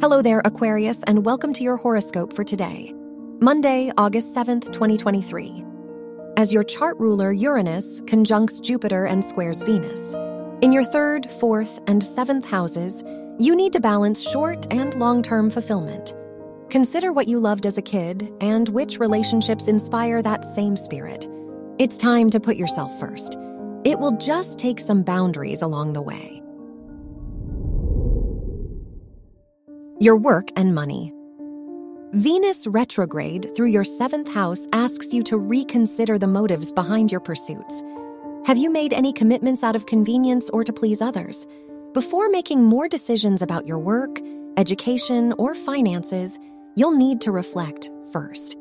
Hello there, Aquarius, and welcome to your horoscope for today, Monday, August 7th, 2023. As your chart ruler, Uranus conjuncts Jupiter and squares Venus. In your third, fourth, and seventh houses, you need to balance short and long term fulfillment. Consider what you loved as a kid and which relationships inspire that same spirit. It's time to put yourself first. It will just take some boundaries along the way. Your work and money. Venus retrograde through your seventh house asks you to reconsider the motives behind your pursuits. Have you made any commitments out of convenience or to please others? Before making more decisions about your work, education, or finances, you'll need to reflect first.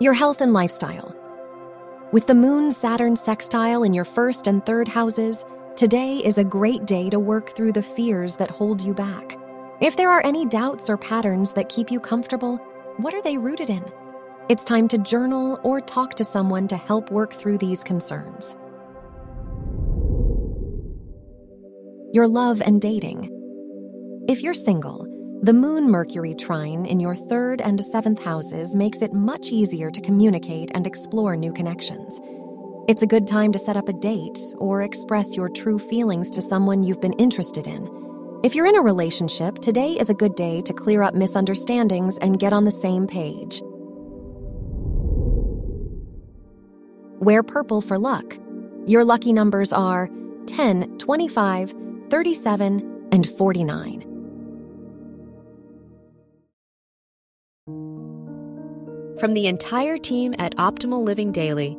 Your health and lifestyle. With the Moon Saturn sextile in your first and third houses, Today is a great day to work through the fears that hold you back. If there are any doubts or patterns that keep you comfortable, what are they rooted in? It's time to journal or talk to someone to help work through these concerns. Your love and dating. If you're single, the Moon Mercury trine in your third and seventh houses makes it much easier to communicate and explore new connections. It's a good time to set up a date or express your true feelings to someone you've been interested in. If you're in a relationship, today is a good day to clear up misunderstandings and get on the same page. Wear purple for luck. Your lucky numbers are 10, 25, 37, and 49. From the entire team at Optimal Living Daily,